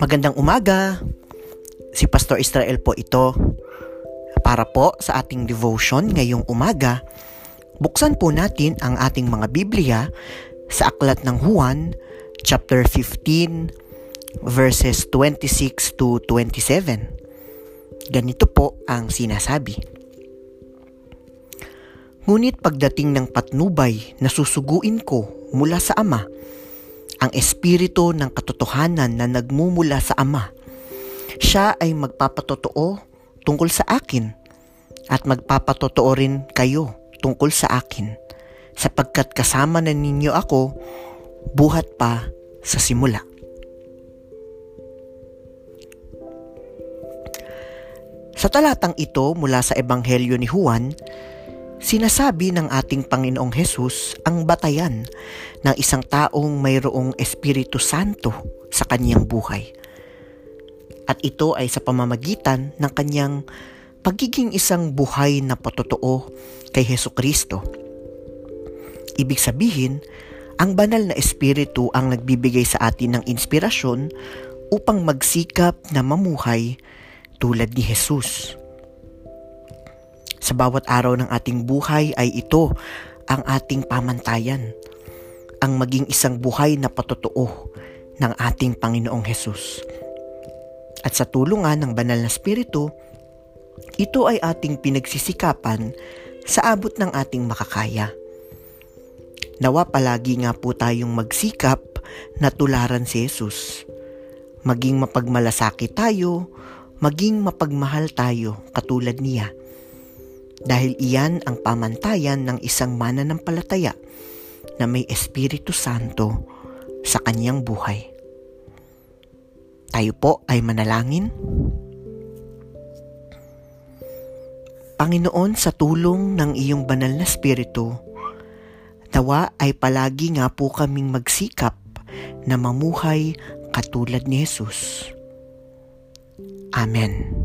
Magandang umaga. Si Pastor Israel po ito. Para po sa ating devotion ngayong umaga, buksan po natin ang ating mga Biblia sa aklat ng Juan, chapter 15, verses 26 to 27. Ganito po ang sinasabi. Ngunit pagdating ng patnubay, nasusuguin ko mula sa Ama ang espiritu ng katotohanan na nagmumula sa Ama. Siya ay magpapatotoo tungkol sa akin at magpapatotoo rin kayo tungkol sa akin sapagkat kasama na ninyo ako buhat pa sa simula. Sa talatang ito mula sa Ebanghelyo ni Juan, Sinasabi ng ating Panginoong Hesus ang batayan ng isang taong mayroong Espiritu Santo sa kanyang buhay. At ito ay sa pamamagitan ng kanyang pagiging isang buhay na patotoo kay Heso Kristo. Ibig sabihin, ang banal na espiritu ang nagbibigay sa atin ng inspirasyon upang magsikap na mamuhay tulad ni Jesus. Sa bawat araw ng ating buhay ay ito ang ating pamantayan, ang maging isang buhay na patotoo ng ating Panginoong Hesus. At sa tulungan ng banal na spirito, ito ay ating pinagsisikapan sa abot ng ating makakaya. Nawa palagi nga po tayong magsikap na tularan si Jesus. Maging mapagmalasakit tayo, maging mapagmahal tayo katulad niya dahil iyan ang pamantayan ng isang mananampalataya na may Espiritu Santo sa kanyang buhay. Tayo po ay manalangin. Panginoon, sa tulong ng iyong banal na Espiritu, nawa ay palagi nga po kaming magsikap na mamuhay katulad ni Jesus. Amen.